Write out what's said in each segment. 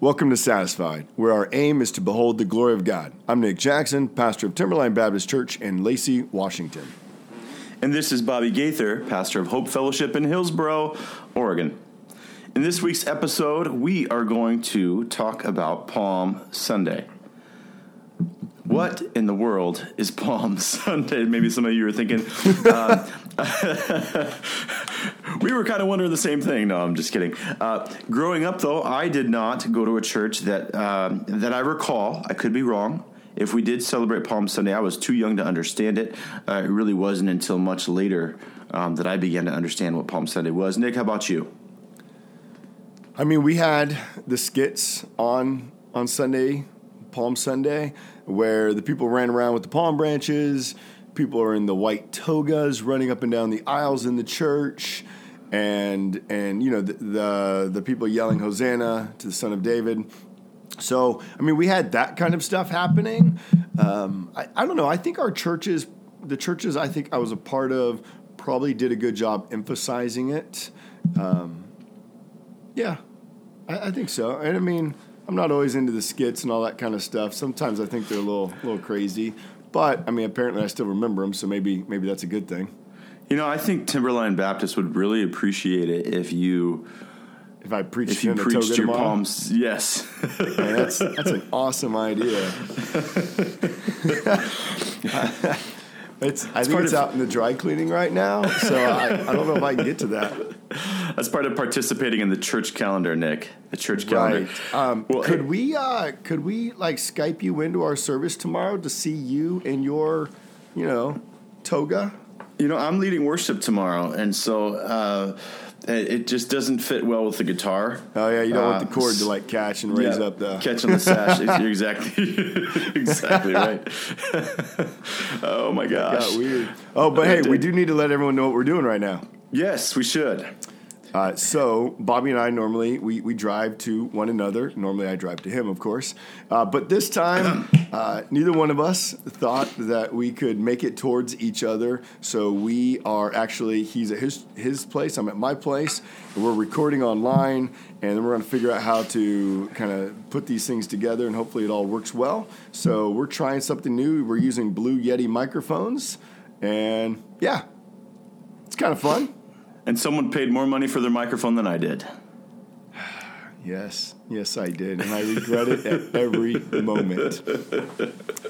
Welcome to Satisfied, where our aim is to behold the glory of God. I'm Nick Jackson, pastor of Timberline Baptist Church in Lacey, Washington. And this is Bobby Gaither, pastor of Hope Fellowship in Hillsboro, Oregon. In this week's episode, we are going to talk about Palm Sunday. What in the world is Palm Sunday? Maybe some of you are thinking. Uh, we were kind of wondering the same thing. No, I'm just kidding. Uh, growing up, though, I did not go to a church that um, that I recall. I could be wrong. If we did celebrate Palm Sunday, I was too young to understand it. Uh, it really wasn't until much later um, that I began to understand what Palm Sunday was. Nick, how about you? I mean, we had the skits on on Sunday, Palm Sunday, where the people ran around with the palm branches. People are in the white togas, running up and down the aisles in the church, and and you know the the, the people yelling Hosanna to the Son of David. So, I mean, we had that kind of stuff happening. Um, I, I don't know. I think our churches, the churches I think I was a part of, probably did a good job emphasizing it. Um, yeah, I, I think so. And I mean, I'm not always into the skits and all that kind of stuff. Sometimes I think they're a little, little crazy. But I mean, apparently I still remember them, so maybe, maybe that's a good thing. You know, I think Timberline Baptist would really appreciate it if you If I preached if you preached toga your tomorrow, palms. Yes. man, that's that's an awesome idea. it's, I think it's of- out in the dry cleaning right now, so I, I don't know if I can get to that. That's part of participating in the church calendar, Nick. The church calendar. Right. Um, Well, could hey- we uh, could we like Skype you into our service tomorrow to see you in your, you know, toga? You know, I'm leading worship tomorrow, and so uh, it just doesn't fit well with the guitar. Oh yeah, you don't want Uh, the chord to like catch and raise Yeah, up the. catching the sash. You're exactly, exactly right. oh my gosh! Got weird. Oh, but hey, we do need to let everyone know what we're doing right now. Yes, we should. Uh, so Bobby and I normally we, we drive to one another. Normally I drive to him, of course. Uh, but this time, uh, neither one of us thought that we could make it towards each other. So we are actually he's at his his place. I'm at my place. We're recording online, and then we're going to figure out how to kind of put these things together, and hopefully it all works well. So we're trying something new. We're using Blue Yeti microphones, and yeah, it's kind of fun. And someone paid more money for their microphone than I did. Yes, yes, I did, and I regret it at every moment.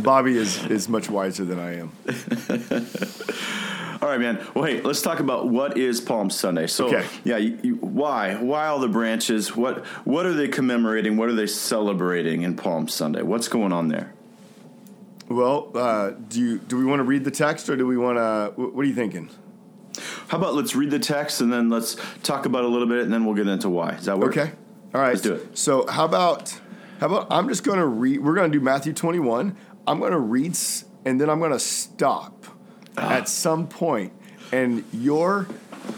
Bobby is is much wiser than I am. All right, man. Well, hey, let's talk about what is Palm Sunday. So, Okay. yeah, you, you, why? Why all the branches? What What are they commemorating? What are they celebrating in Palm Sunday? What's going on there? Well, uh, do you do we want to read the text, or do we want to? What are you thinking? How about let's read the text and then let's talk about a little bit, and then we'll get into why. Does that work? Okay, all right. Let's do it. So, how about how about I'm just going to read. We're going to do Matthew 21. I'm going to read, and then I'm going to stop Ah. at some point. point, and your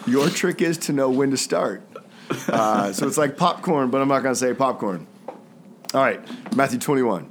your trick is to know when to start. Uh, so it's like popcorn, but I'm not going to say popcorn. All right, Matthew 21.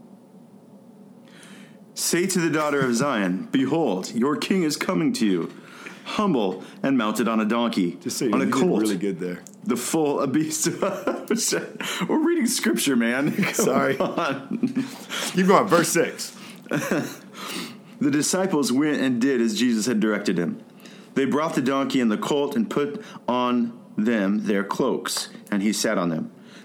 Say to the daughter of Zion, Behold, your king is coming to you, humble and mounted on a donkey, Just you, on a did colt, really good there. the full a beast. We're reading scripture, man. Come Sorry. on. Keep going, verse 6. The disciples went and did as Jesus had directed him. They brought the donkey and the colt and put on them their cloaks, and he sat on them.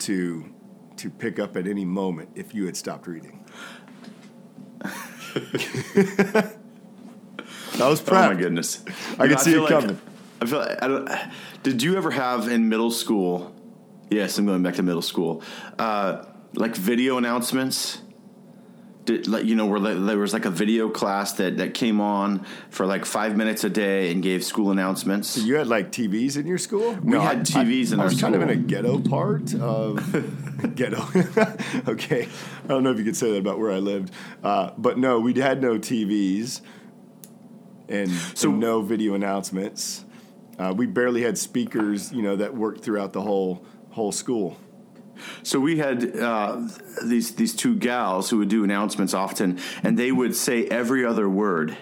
to to pick up at any moment if you had stopped reading. That was Oh my goodness! I You can see feel it like- coming. I feel. Like, I don't. Did you ever have in middle school? Yes, I'm going back to middle school. Uh, like video announcements. Did like you know where there was like a video class that that came on for like five minutes a day and gave school announcements. You had like TVs in your school? We had TVs in our school. I our was kind of in a ghetto part of ghetto. okay, I don't know if you could say that about where I lived, uh, but no, we had no TVs and, So- and no video announcements. Uh, we barely had speakers, you know, that worked throughout the whole whole school. So we had uh, these these two gals who would do announcements often, and they would say every other word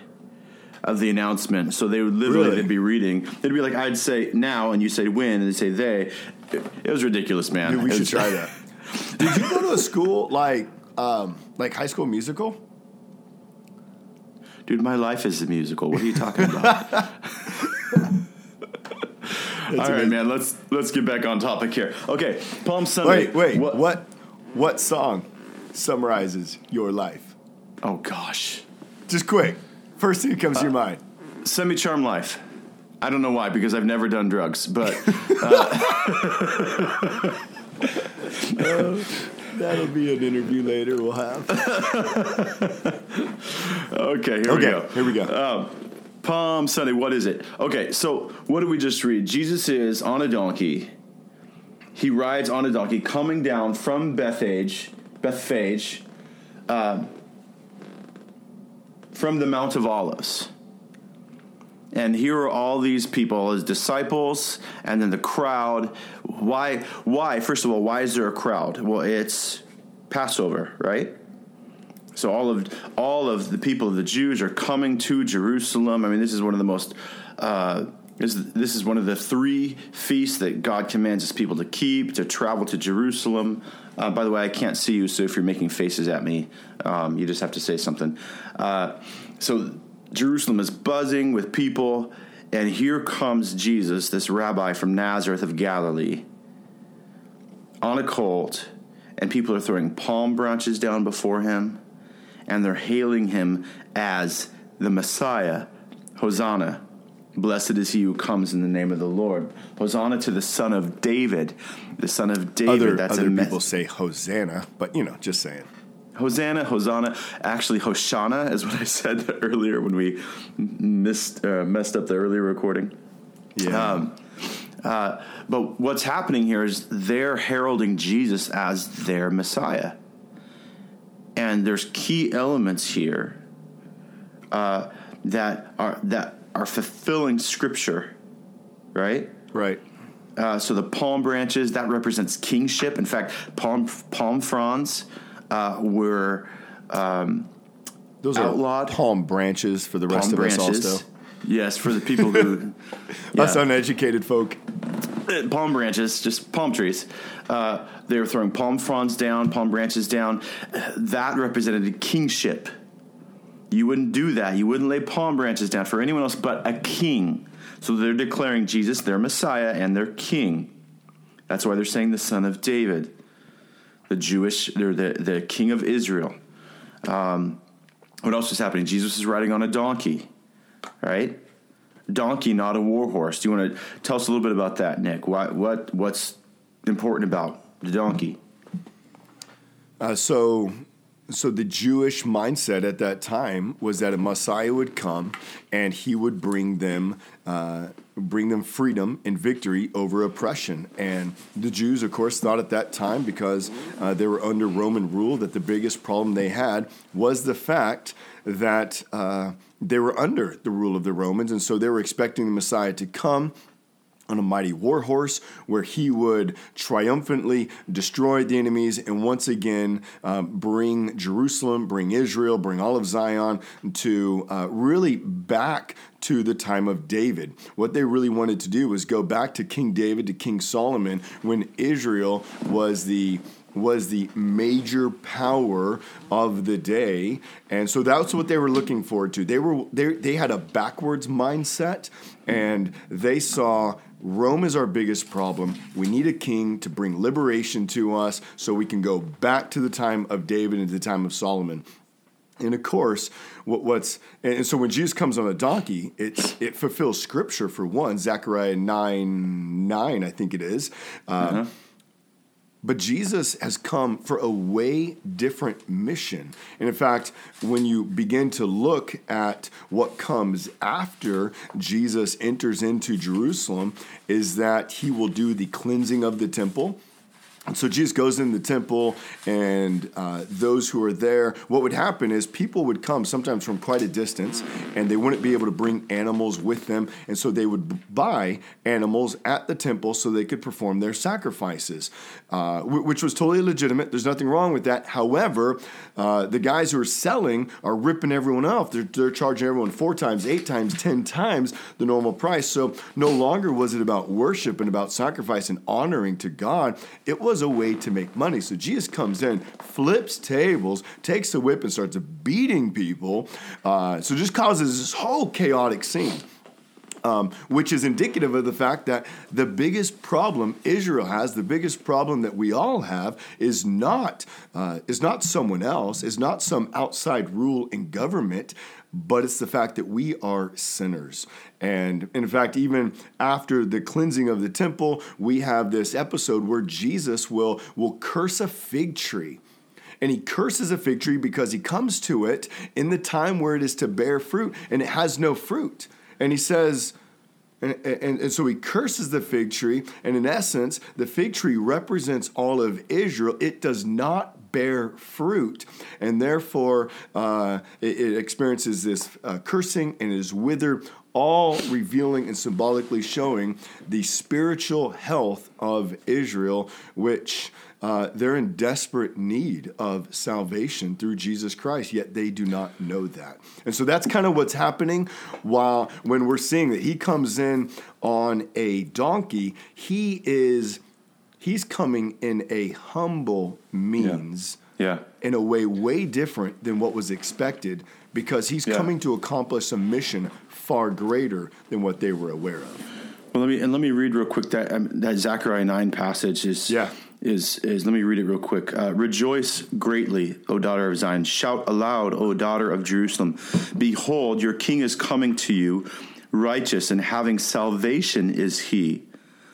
of the announcement. So they would literally Really? they'd be reading. They'd be like, "I'd say now," and you say "when," and they say "they." It, it was ridiculous, man. Dude, we should try that. Did you go to a school like um, like High School Musical? Dude, my life is a musical. What are you talking about? All right, amazing. man. Let's let's get back on topic here. Okay, Palm Sunday. Wait, wait. What? what song summarizes your life? Oh gosh, Just quick. First thing that comes to your mind. Semi-Charmed Life. I don't know why because I've never done drugs, but That'll be an interview later we'll have. okay, here we go. here we go. Um, Palm Sunday, what is it? Okay, so what did we just read? Jesus is on a donkey. He rides on a donkey coming down from Bethphage, Bethphage, um, from the Mount of Olives. And here are all these people, his disciples, and then the crowd. Why? Why? First of all, why is there a crowd? Well, it's Passover, right? So all of all of the people of the Jews are coming to Jerusalem. I mean, this is one of the most. Uh, this, is one of the three feasts that God commands His people to keep to travel to Jerusalem. Uh, by the way, I can't see you, so if you're making faces at me, um, you just have to say something. Uh, so Jerusalem is buzzing with people, and here comes Jesus, this rabbi from Nazareth of Galilee, on a colt, and people are throwing palm branches down before him, and they're hailing him as the Messiah. Hosanna. Blessed is he who comes in the name of the Lord. Hosanna to the Son of David. The Son of David. Other, That's other people say Hosanna, but you know, just saying. Hosanna, Hosanna. Actually, Hoshana is what I said earlier when we missed uh, messed up the earlier recording. Yeah. Um, uh, but what's happening here is they're heralding Jesus as their Messiah, and there's key elements here uh, that are that are fulfilling Scripture, right? right. Uh, so the palm branches that represents kingship. In fact, palm palm fronds uh, were um, Those outlawed. are palm branches for the rest palm of us also. Yes, for the people who Us uneducated folk. Palm branches, just palm trees. Uh, they were throwing palm fronds down, palm branches down. That represented kingship. You wouldn't do that. You wouldn't lay palm branches down for anyone else but a king. So they're declaring Jesus their Messiah and their king. That's why they're saying the son of David, the Jewish, they're the, the king of Israel. Um, what else is happening? Jesus is riding on a donkey, right? Donkey, not a war horse. Do you want to tell us a little bit about that, Nick? Why, what what's important about the donkey? Uh, so, so the Jewish mindset at that time was that a Messiah would come and he would bring them, uh, bring them freedom and victory over oppression. And the Jews, of course, thought at that time because uh, they were under Roman rule that the biggest problem they had was the fact that uh, they were under the rule of the Romans, and so they were expecting the Messiah to come on a mighty war horse where he would triumphantly destroy the enemies and once again um, bring Jerusalem, bring Israel, bring all of Zion to uh, really back to the time of David. What they really wanted to do was go back to King David, to King Solomon, when Israel was the was the major power of the day and so that's what they were looking forward to they were they, they had a backwards mindset and they saw Rome is our biggest problem. We need a king to bring liberation to us so we can go back to the time of David and the time of Solomon. And of course, what, what's and so when Jesus comes on a donkey, it's it fulfills scripture for one, Zechariah nine nine, I think it is. Uh, uh-huh. But Jesus has come for a way different mission. And in fact, when you begin to look at what comes after Jesus enters into Jerusalem, is that he will do the cleansing of the temple so Jesus goes in the temple, and uh, those who are there, what would happen is people would come sometimes from quite a distance, and they wouldn't be able to bring animals with them. And so they would buy animals at the temple so they could perform their sacrifices, uh, which was totally legitimate. There's nothing wrong with that. However, uh, the guys who are selling are ripping everyone off. They're, they're charging everyone four times, eight times, ten times the normal price. So no longer was it about worship and about sacrifice and honoring to God. It was was a way to make money. So Jesus comes in, flips tables, takes the whip, and starts beating people. Uh, so just causes this whole chaotic scene. Um, which is indicative of the fact that the biggest problem Israel has, the biggest problem that we all have, is not uh, is not someone else, is not some outside rule in government, but it's the fact that we are sinners. And in fact, even after the cleansing of the temple, we have this episode where Jesus will, will curse a fig tree. And he curses a fig tree because he comes to it in the time where it is to bear fruit and it has no fruit. And he says, and, and, and, so he curses the fig tree. And in essence, the fig tree represents all of Israel. It does not bear fruit. And therefore, uh, it, it, experiences this uh, cursing and is withered, all revealing and symbolically showing the spiritual health of Israel, which. Uh, they're in desperate need of salvation through Jesus Christ, yet they do not know that. And so that's kind of what's happening while when we're seeing that he comes in on a donkey, he is he's coming in a humble means. Yeah. yeah. In a way way different than what was expected because he's yeah. coming to accomplish a mission far greater than what they were aware of. Well, let me and let me read real quick that um, that Zechariah nine passage is yeah is is let me read it real quick. Uh, Rejoice greatly, O daughter of Zion! Shout aloud, O daughter of Jerusalem! Behold, your king is coming to you, righteous and having salvation is he,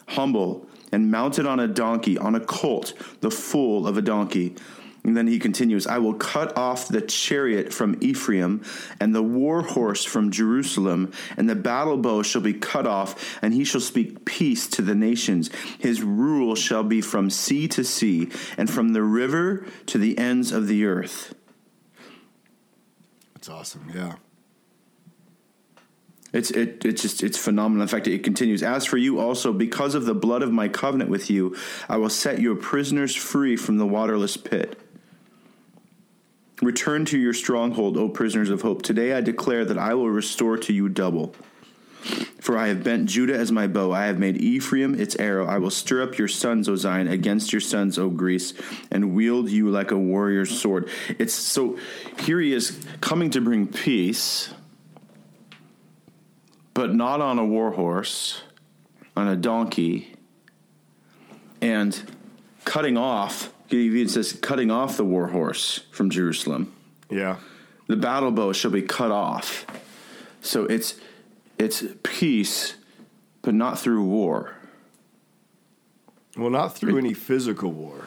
humble and mounted on a donkey, on a colt, the foal of a donkey. And then he continues, I will cut off the chariot from Ephraim and the war horse from Jerusalem, and the battle bow shall be cut off, and he shall speak peace to the nations. His rule shall be from sea to sea, and from the river to the ends of the earth. That's awesome, yeah. It's it it's just it's phenomenal. In fact, it continues. As for you also, because of the blood of my covenant with you, I will set your prisoners free from the waterless pit. Return to your stronghold, O prisoners of hope. Today I declare that I will restore to you double. For I have bent Judah as my bow, I have made Ephraim its arrow. I will stir up your sons, O Zion, against your sons, O Greece, and wield you like a warrior's sword. It's so here he is coming to bring peace but not on a war horse, on a donkey, and cutting off. He even says cutting off the war horse from Jerusalem. Yeah, the battle bow shall be cut off. So it's it's peace, but not through war. Well, not through any physical war.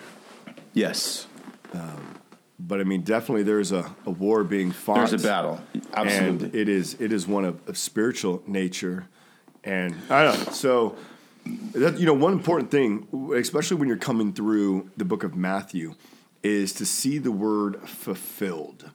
Yes. Um, but I mean, definitely there's a, a war being fought. There's a battle, absolutely. And it is it is one of, of spiritual nature, and I don't know. So that you know, one important thing, especially when you're coming through the book of Matthew, is to see the word fulfilled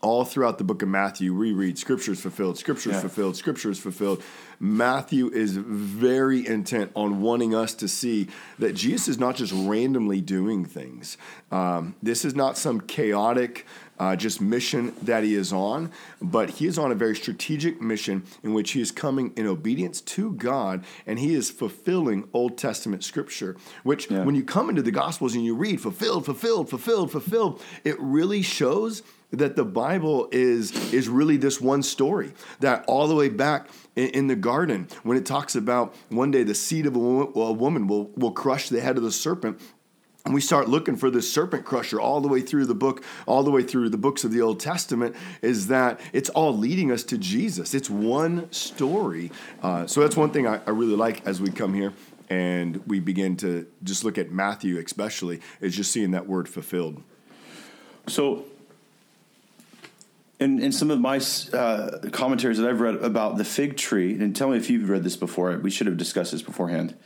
all throughout the book of Matthew, we read scriptures fulfilled, scriptures yeah. fulfilled, scriptures fulfilled. Matthew is very intent on wanting us to see that Jesus is not just randomly doing things. Um, this is not some chaotic, uh, just mission that he is on, but he is on a very strategic mission in which he is coming in obedience to God and he is fulfilling Old Testament scripture. Which, yeah. when you come into the Gospels and you read fulfilled, fulfilled, fulfilled, fulfilled, it really shows that the Bible is is really this one story that all the way back in, in the garden when it talks about one day the seed of a, a woman will will crush the head of the serpent and we start looking for this serpent crusher all the way through the book, all the way through the books of the Old Testament, is that it's all leading us to Jesus. It's one story. Uh, so that's one thing I, I really like as we come here and we begin to just look at Matthew, especially, is just seeing that word fulfilled. So, in, in some of my uh, commentaries that I've read about the fig tree, and tell me if you've read this before, we should have discussed this beforehand.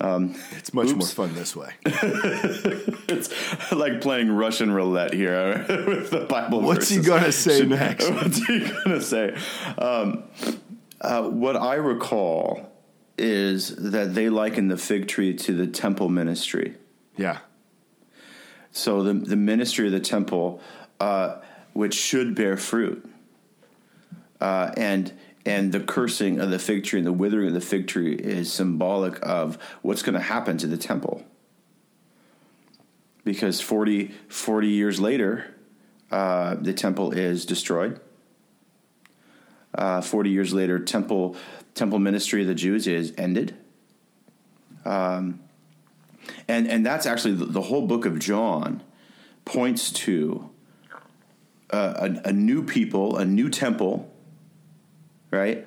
Um, it's much oops. more fun this way. it's like playing Russian roulette here with the Bible. What's verses. he gonna say next? What's he gonna say? Um, uh, what I recall is that they liken the fig tree to the temple ministry. Yeah. So the the ministry of the temple, uh, which should bear fruit, uh, and and the cursing of the fig tree and the withering of the fig tree is symbolic of what's going to happen to the temple. Because 40, 40 years later, uh, the temple is destroyed. Uh, 40 years later, temple temple ministry of the Jews is ended. Um, and and that's actually the, the, whole book of John points to uh, a, a new people, a new temple right?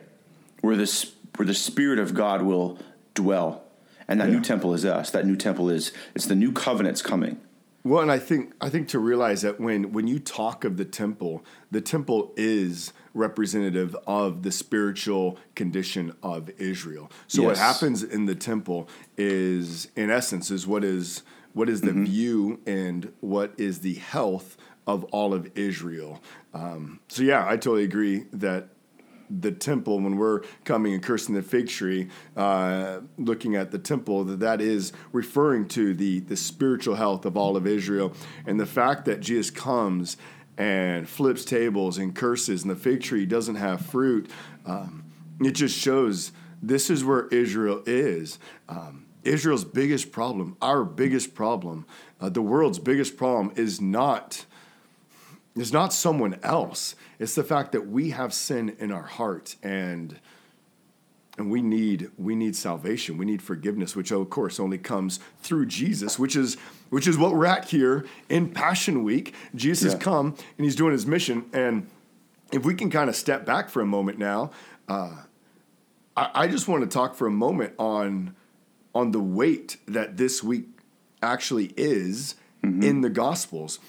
Where the where the Spirit of God will dwell, and that yeah. new temple is us. That new temple is it's the new covenant's coming. Well, and I think I think to realize that when when you talk of the temple, the temple is representative of the spiritual condition of Israel. So yes. what happens in the temple is in essence is what is what is the mm-hmm. view and what is the health of all of Israel. Um, so yeah, I totally agree that the temple when we're coming and cursing the fig tree uh, looking at the temple that that is referring to the the spiritual health of all of israel and the fact that jesus comes and flips tables and curses and the fig tree doesn't have fruit um, it just shows this is where israel is um, israel's biggest problem our biggest problem uh, the world's biggest problem is not is not someone else it's the fact that we have sin in our heart and and we need we need salvation. We need forgiveness, which of course only comes through Jesus, which is which is what we're at here in Passion Week. Jesus yeah. has come and he's doing his mission. And if we can kind of step back for a moment now, uh, I, I just want to talk for a moment on on the weight that this week actually is mm-hmm. in the Gospels.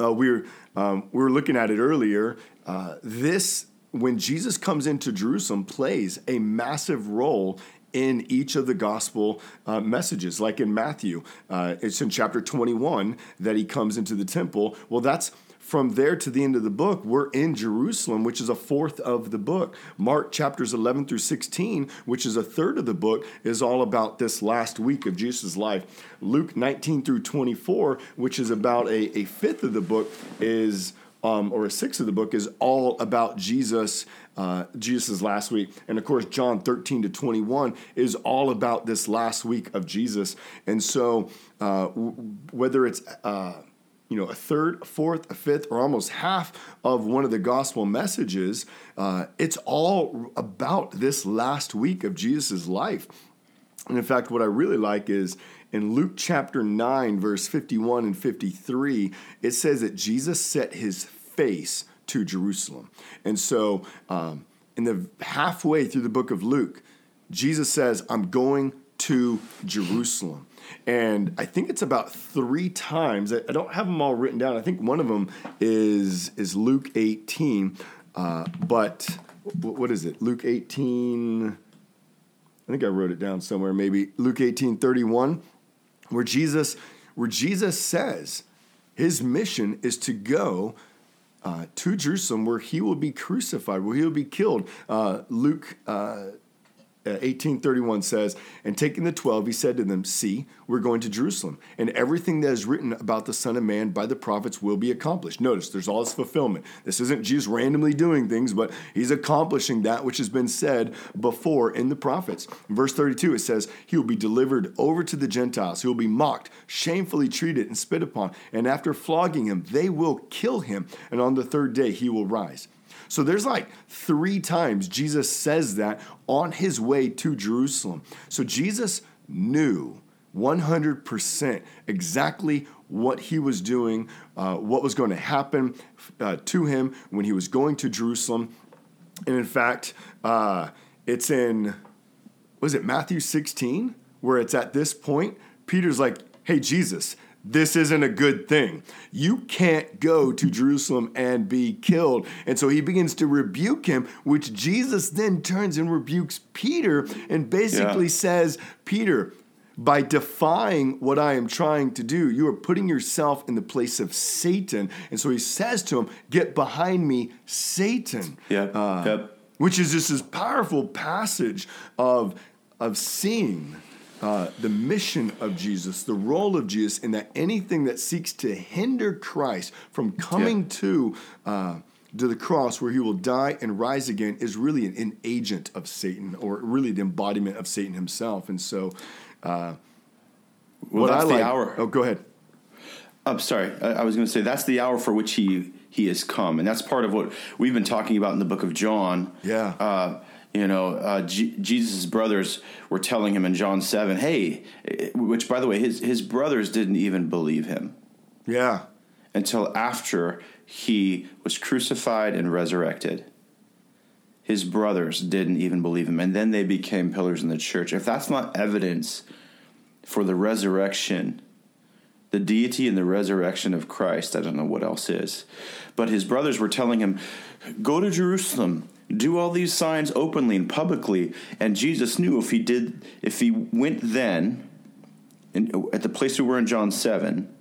Uh, we're um, we were looking at it earlier. Uh, this, when Jesus comes into Jerusalem, plays a massive role in each of the gospel uh, messages. Like in Matthew, uh, it's in chapter 21 that he comes into the temple. Well, that's from there to the end of the book, we're in Jerusalem, which is a fourth of the book. Mark chapters 11 through 16, which is a third of the book, is all about this last week of Jesus' life. Luke 19 through 24, which is about a, a fifth of the book, is um, or a sixth of the book is all about Jesus, uh, Jesus' last week. And of course, John 13 to 21 is all about this last week of Jesus. And so, uh, w- whether it's uh, you know, a third, a fourth, a fifth, or almost half of one of the gospel messages, uh, it's all about this last week of Jesus' life. And in fact, what I really like is in Luke chapter 9, verse 51 and 53, it says that Jesus set his face to Jerusalem. And so, um, in the halfway through the book of Luke, Jesus says, I'm going to Jerusalem. And I think it's about three times. I don't have them all written down. I think one of them is is Luke 18. Uh, but what is it? Luke 18. I think I wrote it down somewhere. Maybe Luke 18, 31, where Jesus, where Jesus says his mission is to go uh, to Jerusalem where he will be crucified, where he will be killed. Uh, Luke uh, 1831 uh, says, And taking the twelve, he said to them, See, we're going to Jerusalem, and everything that is written about the Son of Man by the prophets will be accomplished. Notice there's all this fulfillment. This isn't Jesus randomly doing things, but he's accomplishing that which has been said before in the prophets. In verse 32, it says, He will be delivered over to the Gentiles. He will be mocked, shamefully treated, and spit upon. And after flogging him, they will kill him, and on the third day he will rise. So there's like three times Jesus says that on his way to Jerusalem. So Jesus knew 100% exactly what he was doing, uh, what was going to happen uh, to him when he was going to Jerusalem. And in fact, uh, it's in, was it Matthew 16, where it's at this point, Peter's like, hey, Jesus, this isn't a good thing. You can't go to Jerusalem and be killed. And so he begins to rebuke him, which Jesus then turns and rebukes Peter and basically yeah. says, Peter, by defying what I am trying to do, you are putting yourself in the place of Satan. And so he says to him, Get behind me, Satan. Yeah. Uh, yep. Which is just this powerful passage of, of seeing uh, the mission of Jesus, the role of Jesus, and that anything that seeks to hinder Christ from coming yeah. to uh, to the cross where he will die and rise again is really an, an, agent of Satan or really the embodiment of Satan himself. And so, uh, well, what that's I like, the hour. Oh, go ahead. I'm sorry. I, I was going to say that's the hour for which he he has come, and that's part of what we've been talking about in the book of John. Yeah. Uh, you know, uh, G- Jesus' brothers were telling him in John 7, hey, which by the way, his, his brothers didn't even believe him. Yeah. Until after he was crucified and resurrected. His brothers didn't even believe him. And then they became pillars in the church. If that's not evidence for the resurrection, the deity and the resurrection of Christ, I don't know what else is. But his brothers were telling him, go to Jerusalem do all these signs openly and publicly. And Jesus knew if he did, if he went then, in, at the place we were in John 7,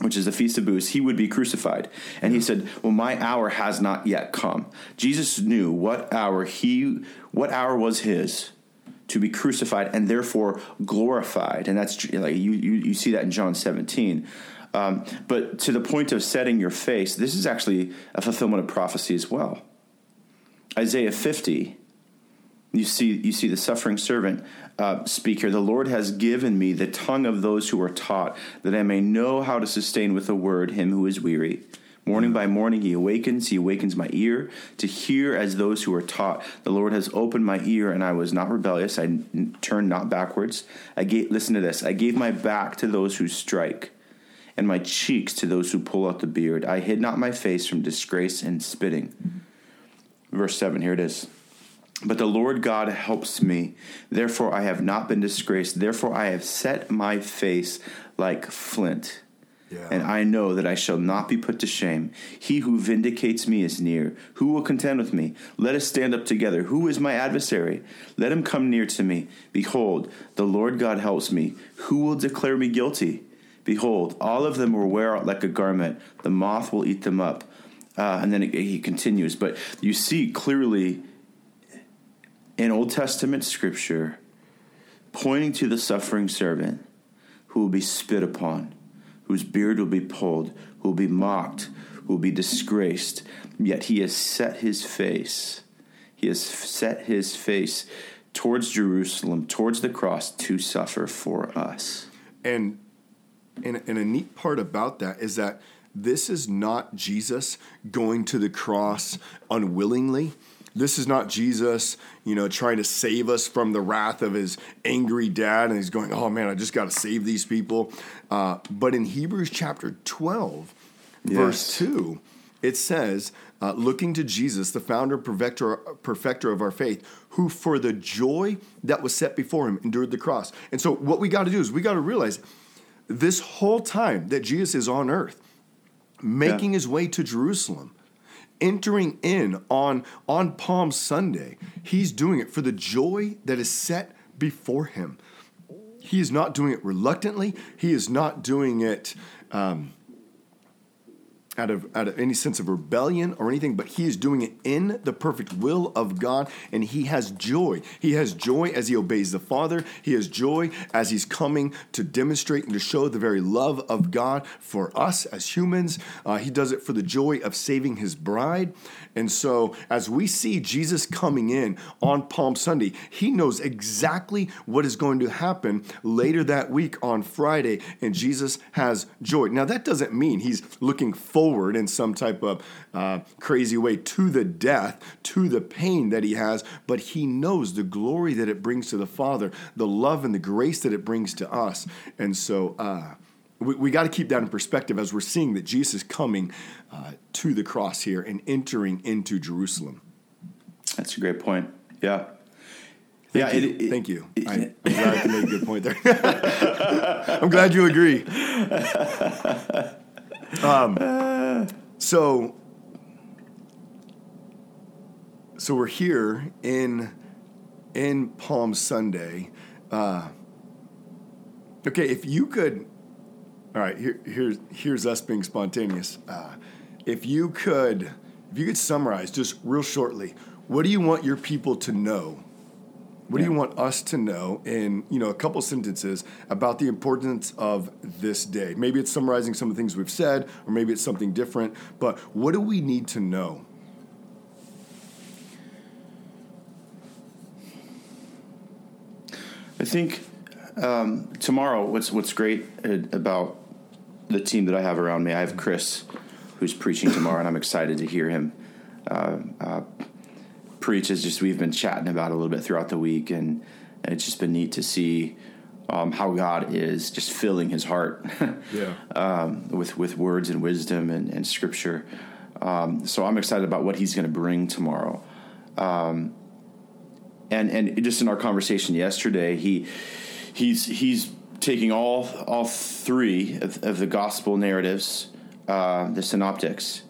which is the Feast of Booths, he would be crucified. And he said, Well, my hour has not yet come. Jesus knew what hour he what hour was his to be crucified and therefore glorified. And that's like you you, you see that in John 17. Um, but to the point of setting your face, this is actually a fulfillment of prophecy as well. Isaiah 50, you see, you see the suffering servant uh, speak here. The Lord has given me the tongue of those who are taught, that I may know how to sustain with a word him who is weary. Morning by morning he awakens, he awakens my ear to hear as those who are taught. The Lord has opened my ear, and I was not rebellious. I turned not backwards. I gave, listen to this. I gave my back to those who strike, and my cheeks to those who pull out the beard. I hid not my face from disgrace and spitting. Verse 7, here it is. But the Lord God helps me. Therefore, I have not been disgraced. Therefore, I have set my face like flint. Yeah. And I know that I shall not be put to shame. He who vindicates me is near. Who will contend with me? Let us stand up together. Who is my adversary? Let him come near to me. Behold, the Lord God helps me. Who will declare me guilty? Behold, all of them will wear out like a garment. The moth will eat them up. Uh, and then he continues, but you see clearly in Old Testament scripture pointing to the suffering servant who will be spit upon, whose beard will be pulled, who will be mocked, who will be disgraced. Yet he has set his face, he has set his face towards Jerusalem, towards the cross to suffer for us. And and, and a neat part about that is that this is not Jesus going to the cross unwillingly. This is not Jesus, you know, trying to save us from the wrath of his angry dad, and he's going, "Oh man, I just got to save these people." Uh, but in Hebrews chapter twelve, yes. verse two, it says, uh, "Looking to Jesus, the founder, perfecter, perfecter of our faith, who for the joy that was set before him endured the cross." And so, what we got to do is we got to realize this whole time that Jesus is on earth making yeah. his way to Jerusalem, entering in on, on Palm Sunday. He's doing it for the joy that is set before him. He is not doing it reluctantly. He is not doing it um, out of, out of any sense of rebellion or anything, but he is doing it in the perfect will of God, and he has joy. He has joy as he obeys the Father. He has joy as he's coming to demonstrate and to show the very love of God for us as humans. Uh, he does it for the joy of saving his bride. And so, as we see Jesus coming in on Palm Sunday, he knows exactly what is going to happen later that week on Friday, and Jesus has joy. Now, that doesn't mean he's looking forward forward in some type of uh, crazy way to the death, to the pain that he has, but he knows the glory that it brings to the Father, the love and the grace that it brings to us. And so, uh, we, we got to keep that in perspective as we're seeing that Jesus is coming uh, to the cross here and entering into Jerusalem. That's a great point. Yeah. Thank yeah, you. it- it- Thank you. it- I, am glad you made a good point there. I'm glad you agree. Um, so, so we're here in in Palm Sunday. Uh, okay, if you could, all right. Here, here's here's us being spontaneous. Uh, if you could, if you could summarize just real shortly, what do you want your people to know? What do you want us to know in you know a couple sentences about the importance of this day? Maybe it's summarizing some of the things we've said, or maybe it's something different. But what do we need to know? I think um, tomorrow. What's what's great uh, about the team that I have around me. I have Chris, who's preaching tomorrow, and I'm excited to hear him uh, uh, preach. As just we've been chatting about a little bit throughout the week, and, and it's just been neat to see um, how God is just filling His heart Yeah. um, with with words and wisdom and, and Scripture. Um, so I'm excited about what He's going to bring tomorrow. Um, and and just in our conversation yesterday, he he's he's taking all all three of, of the gospel narratives, uh, the synoptics,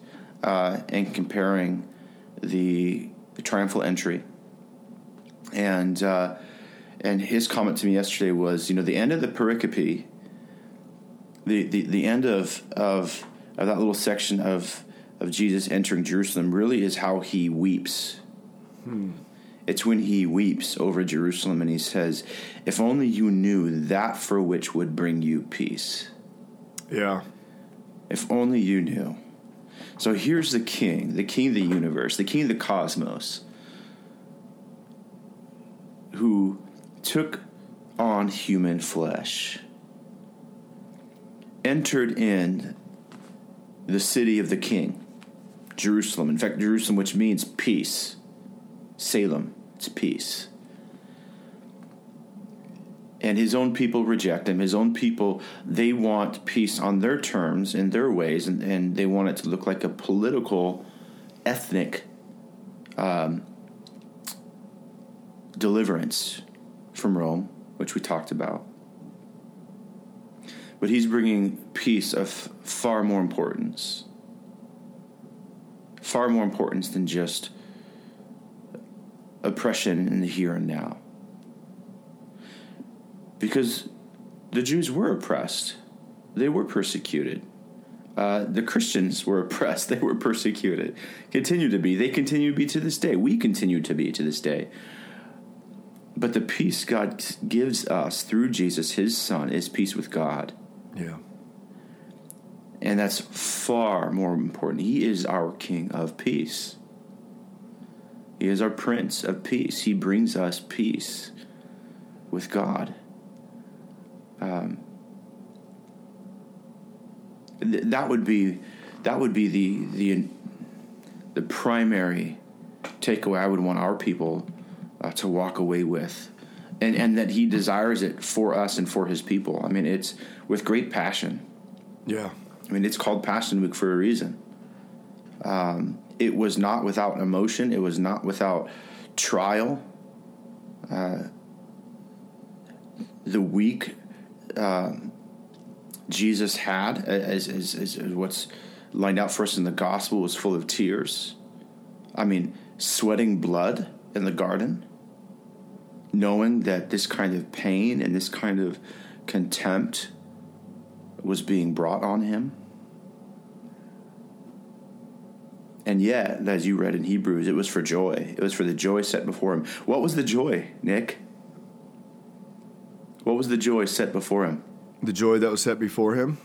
uh, and comparing the, the triumphal entry. And uh, and his comment to me yesterday was, you know, the end of the pericope, the the, the end of, of of that little section of of Jesus entering Jerusalem really is how he weeps. It's when he weeps over Jerusalem and he says, If only you knew that for which would bring you peace. Yeah. If only you knew. So here's the king, the king of the universe, the king of the cosmos, who took on human flesh, entered in the city of the king, Jerusalem. In fact, Jerusalem, which means peace. Salem, it's peace. And his own people reject him. His own people, they want peace on their terms, in their ways, and, and they want it to look like a political, ethnic um, deliverance from Rome, which we talked about. But he's bringing peace of far more importance. Far more importance than just oppression in the here and now. Because the Jews were oppressed, they were persecuted. Uh, the Christians were oppressed, they were persecuted, continue to be. They continue to be to this day. We continue to be to this day. But the peace God gives us through Jesus, his Son, is peace with God. Yeah. And that's far more important. He is our King of peace. He is our Prince of peace. He brings us peace with God. Um, th- that would be that would be the the the primary takeaway I would want our people uh, to walk away with, and and that He desires it for us and for His people. I mean, it's with great passion. Yeah. I mean, it's called Passion Week for a reason. Um, it was not without emotion. It was not without trial. Uh, the week um, Jesus had, as, as, as what's lined out for us in the gospel, was full of tears. I mean, sweating blood in the garden, knowing that this kind of pain and this kind of contempt was being brought on him. And yet, as you read in Hebrews, it was for joy. It was for the joy set before him. What was the joy, Nick? What was the joy set before him? The joy that was set before him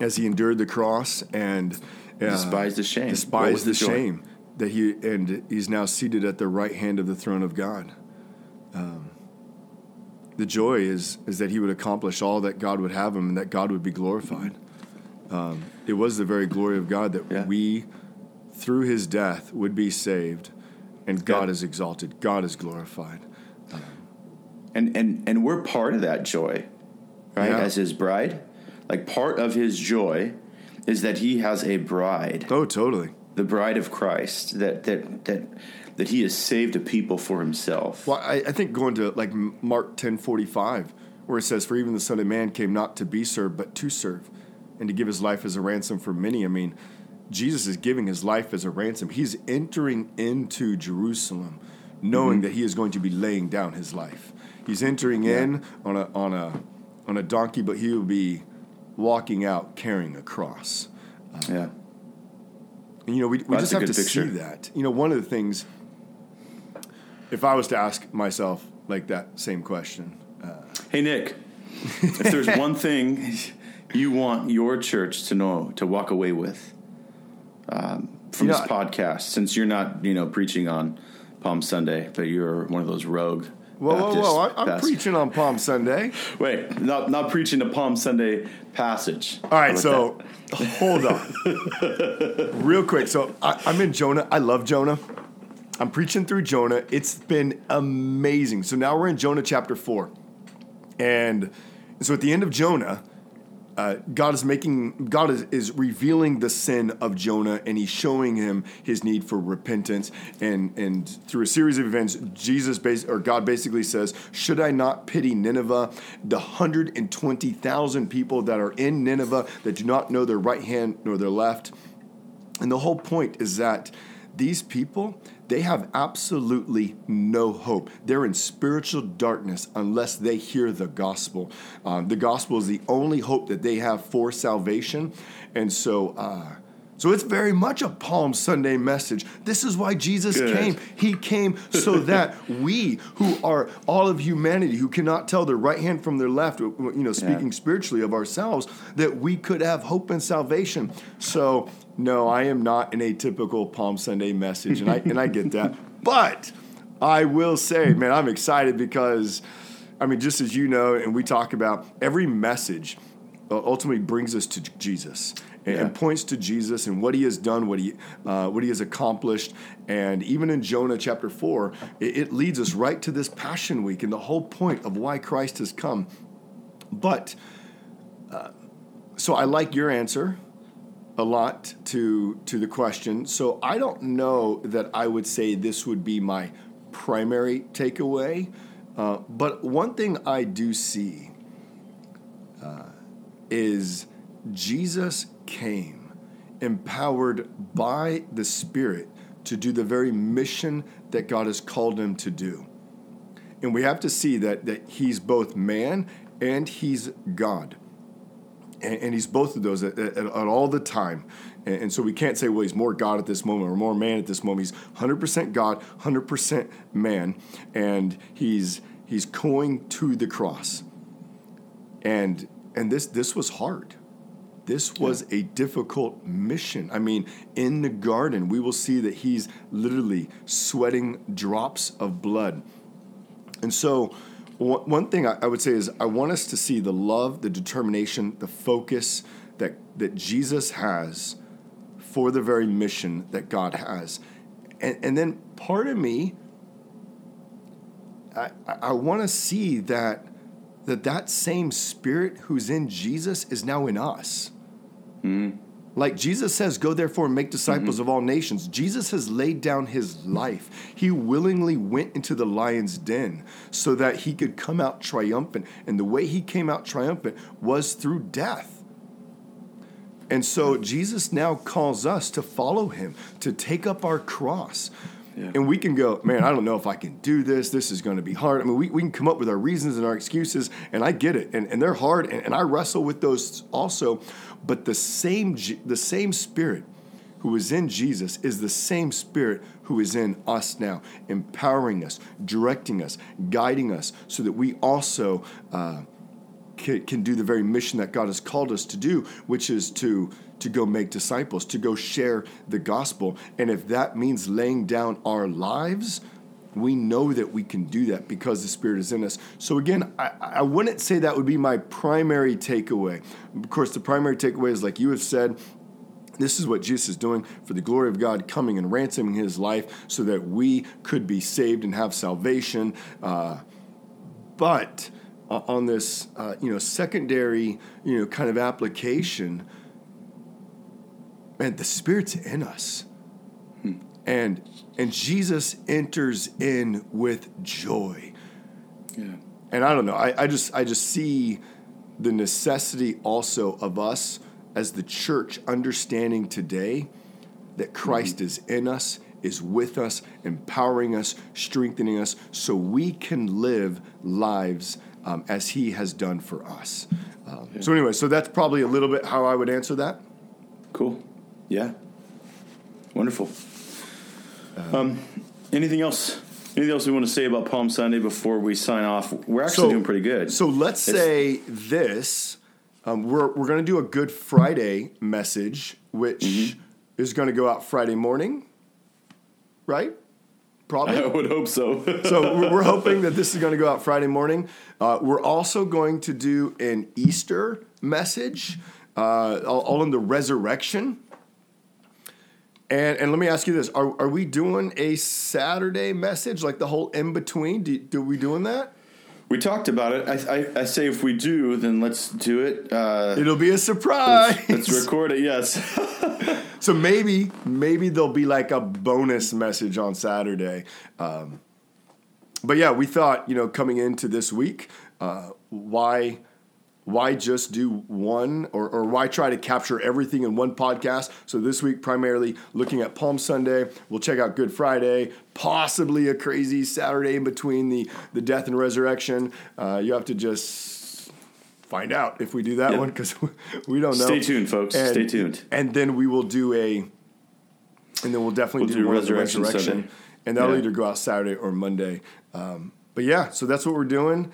as he endured the cross and uh, Despised the shame. Despised the the, shame that he and he's now seated at the right hand of the throne of God. Um, the joy is is that he would accomplish all that God would have him and that God would be glorified. Um, it was the very glory of God that Yeah. we, through his death, would be saved, and God Yeah. is exalted, God is glorified. And and and we're part of that joy right Yeah. as his bride like part of his joy is that he has a bride Oh, totally. the bride of christ that that that that he has saved a people for himself Well, I, I think going to like Mark ten forty five, where it says, "For even the Son of Man came not to be served, but to serve, and to give his life as a ransom for many." I mean, Jesus is giving his life as a ransom. He's entering into Jerusalem, knowing mm-hmm. that he is going to be laying down his life. He's entering in on a on a on a donkey, but he will be walking out carrying a cross. Um, yeah And, you know, we, we That's just have to picture. see that. You know, one of the things, if I was to ask myself like that same question, uh, hey nick if there's one thing you want your church to know to walk away with um, from You this know, podcast since you're not you know preaching on palm sunday but you're one of those rogue whoa, whoa, Baptist whoa, I, I'm pastors. preaching on Palm Sunday. Wait, not not preaching a Palm Sunday passage. All right, so about hold on, real quick. So I, I'm in Jonah. I love Jonah. I'm preaching through Jonah. It's been amazing. So now we're in Jonah chapter four, and so at the end of Jonah, uh, God is making God is, is revealing the sin of Jonah, and He's showing him his need for repentance. And and through a series of events, Jesus bas- or God basically says, "Should I not pity Nineveh, the hundred and twenty thousand people that are in Nineveh that do not know their right hand nor their left?" And the whole point is that these people, they have absolutely no hope. They're in spiritual darkness unless they hear the gospel. Um, the gospel is the only hope that they have for salvation. And so, uh, so it's very much a Palm Sunday message. This is why Jesus Good. came. He came so that we, who are all of humanity, who cannot tell their right hand from their left, you know, speaking spiritually of ourselves, that we could have hope and salvation. So, no, I am not an atypical Palm Sunday message, and I and I get that. But I will say, man, I'm excited because, I mean, just as you know, and we talk about every message uh, ultimately brings us to Jesus and, and points to Jesus and what he has done, what he uh, what he has accomplished, and even in Jonah chapter four, it, it leads us right to this Passion Week and the whole point of why Christ has come. But uh, so I like your answer a lot to to the question. So I don't know that I would say this would be my primary takeaway. Uh, but one thing I do see uh, is Jesus came empowered by the Spirit to do the very mission that God has called him to do. And we have to see that that he's both man and he's God and, and he's both of those at, at, at all the time. And, and so we can't say, well, he's more God at this moment or more man at this moment. He's 100% God, 100% man, and he's he's going to the cross. And and this this was hard. This was a difficult mission. I mean, in the garden, we will see that he's literally sweating drops of blood. And so, one thing I would say is I want us to see the love, the determination, the focus that, that Jesus has for the very mission that God has. And, and then part of me, I- I want to see that, that that same spirit who's in Jesus is now in us. Hmm. Like Jesus says, go therefore and make mm-hmm. disciples of all nations. Jesus has laid down his life. He willingly went into the lion's den so that he could come out triumphant. And the way he came out triumphant was through death. And so Jesus now calls us to follow him, to take up our cross. Yeah. And we can go, man, I don't know if I can do this. This is going to be hard. I mean, we, we can come up with our reasons and our excuses, and I get it. And, and they're hard, and, and I wrestle with those also. But the same, the same spirit who is in Jesus is the same spirit who is in us now, empowering us, directing us, guiding us, so that we also uh, can, can do the very mission that God has called us to do, which is to to go make disciples, to go share the gospel. And if that means laying down our lives, we know that we can do that because the Spirit is in us. So, again, I, I wouldn't say that would be my primary takeaway. Of course, the primary takeaway is like you have said, this is what Jesus is doing for the glory of God, coming and ransoming his life so that we could be saved and have salvation. Uh, but on this, uh, you know, secondary, you know, kind of application, man, the Spirit's in us. Hmm. And and Jesus enters in with joy. Yeah. And I don't know. I, I just I just see the necessity also of us as the church understanding today that Christ mm-hmm. is in us, is with us, empowering us, strengthening us, so we can live lives um, as He has done for us. Um, yeah. So, anyway, so that's probably a little bit how I would answer that. Cool. Yeah. Wonderful. Um, anything else? Anything else we want to say about Palm Sunday before we sign off? We're actually so, doing pretty good. So let's it's, say this um, we're we're going to do a Good Friday message, which mm-hmm. is going to go out Friday morning, right? Probably. I would hope so. so we're, we're, hoping that this is going to go out Friday morning. Uh, we're also going to do an Easter message, uh, all, all in the resurrection. And, and let me ask you this: Are are we doing a Saturday message, like the whole in between? Do, do we doing that? We talked about it. I, I, I, say if we do, then let's do it. Uh, It'll be a surprise. Let's, let's record it. Yes. so maybe maybe there'll be like a bonus message on Saturday. Um, but yeah, we thought you know coming into this week, uh, why why just do one or, or why try to capture everything in one podcast? So this week, primarily looking at Palm Sunday. We'll check out Good Friday, possibly a crazy Saturday in between the, the death and resurrection. Uh, you have to just find out if we do that yep. one because we don't know. Stay tuned, folks. And, Stay tuned. And then we will do a, and then we'll definitely we'll do, do resurrection, resurrection and that'll yeah. either go out Saturday or Monday. Um, but yeah, so that's what we're doing.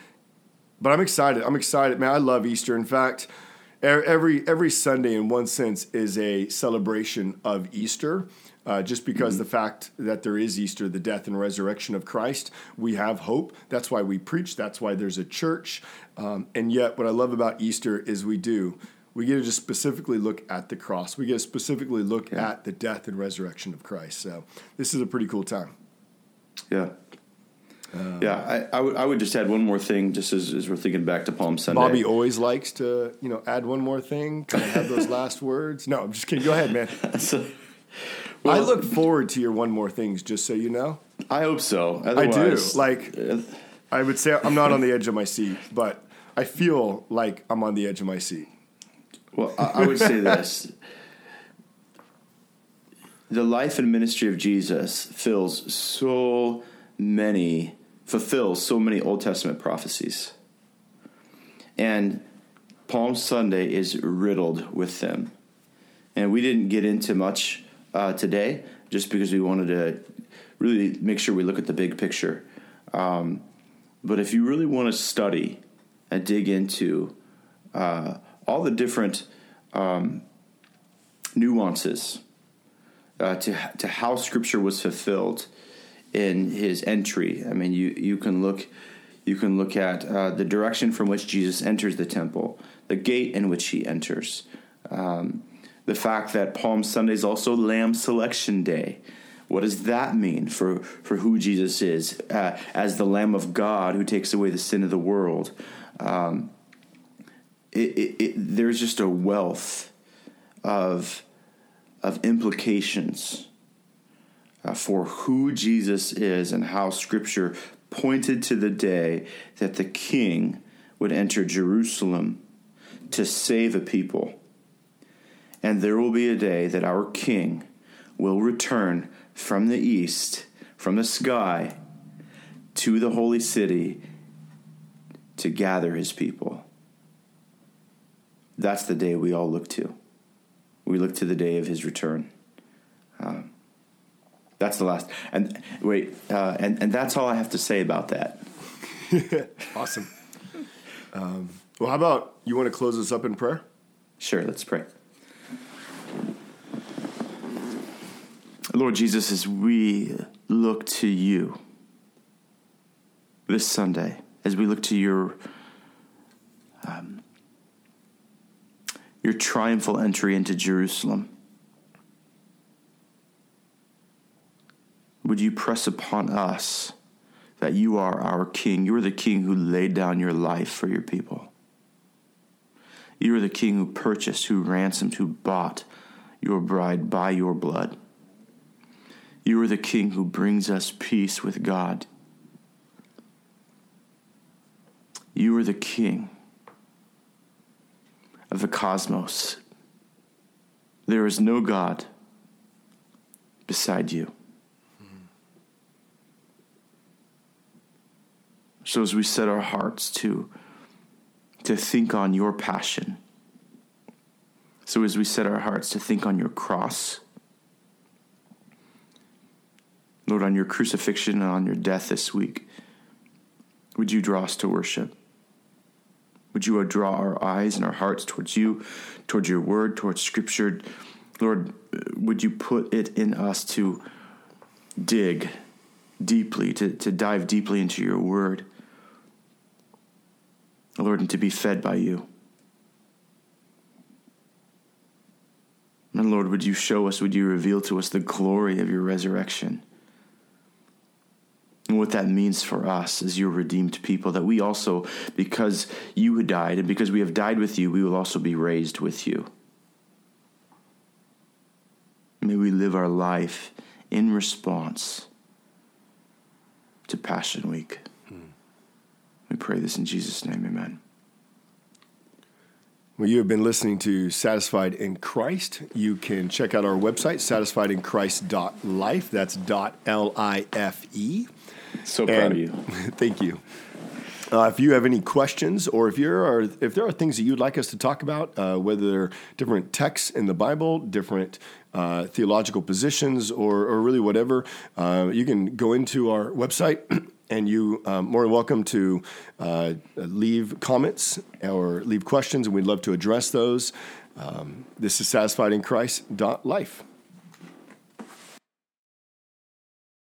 But I'm excited. I'm excited, man. I love Easter. In fact, every every Sunday, in one sense, is a celebration of Easter. Uh, just because mm-hmm. the fact that there is Easter, the death and resurrection of Christ, we have hope. That's why we preach. That's why there's a church. Um, and yet, what I love about Easter is we do. We get to just specifically look at the cross. We get to specifically look yeah. at the death and resurrection of Christ. So this is a pretty cool time. Yeah. Um, yeah, I, I, w- I would just add one more thing, just as, as, we're thinking back to Palm Sunday. Bobby always likes to, you know, add one more thing, kind of have those last words. No, I'm just kidding. Go ahead, man. so, well, I look forward to your one more things, just so you know. I hope so. Otherwise, I do. Like, uh, I would say I'm not on the edge of my seat, but I feel like I'm on the edge of my seat. Well, I, I would say this. The life and ministry of Jesus fills so many fulfills so many Old Testament prophecies. And Palm Sunday is riddled with them. And we didn't get into much uh, today just because we wanted to really make sure we look at the big picture. Um, but if you really want to study and dig into uh, all the different um, nuances uh, to, to how Scripture was fulfilled, in his entry. I mean, you you can look you can look at uh, the direction from which Jesus enters the temple, the gate in which he enters, um, the fact that Palm Sunday is also Lamb Selection Day. What does that mean for, for who Jesus is uh, as the Lamb of God who takes away the sin of the world? Um, it, it, it, there's just a wealth of of implications uh, for who Jesus is and how Scripture pointed to the day that the King would enter Jerusalem to save a people. And there will be a day that our King will return from the east, from the sky, to the holy city to gather his people. That's the day we all look to. We look to the day of his return. Um, that's the last. And wait, uh, and and that's all I have to say about that. awesome. Um, well, how about you want to close us up in prayer? Sure. Let's pray. Lord Jesus, as we look to you, this Sunday as we look to your um, your triumphal entry into Jerusalem. Would you press upon us that you are our King? You are the King who laid down your life for your people. You are the King who purchased, who ransomed, who bought your bride by your blood. You are the King who brings us peace with God. You are the King of the cosmos. There is no God beside you. So as we set our hearts to to think on your passion. So as we set our hearts to think on your cross, Lord, on your crucifixion and on your death this week, would you draw us to worship? Would you draw our eyes and our hearts towards you, towards your word, towards scripture? Lord, would you put it in us to dig deeply, to, to dive deeply into your word? Lord, and to be fed by you. And Lord, would you show us, would you reveal to us the glory of your resurrection? And what that means for us as your redeemed people, that we also, because you had died and because we have died with you, we will also be raised with you. May we live our life in response to Passion Week. We pray this in Jesus' name, amen. Well, you have been listening to Satisfied in Christ. You can check out our website, satisfiedinchrist.life. That's dot L I F E. So proud and, of you. thank you. Uh, if you have any questions, or if you're, or if there are things that you'd like us to talk about, uh, whether they're different texts in the Bible, different uh, theological positions, or, or really whatever, uh, you can go into our website and you um, more than welcome to uh, leave comments or leave questions, and we'd love to address those. Um, this is satisfied in Christ. Life.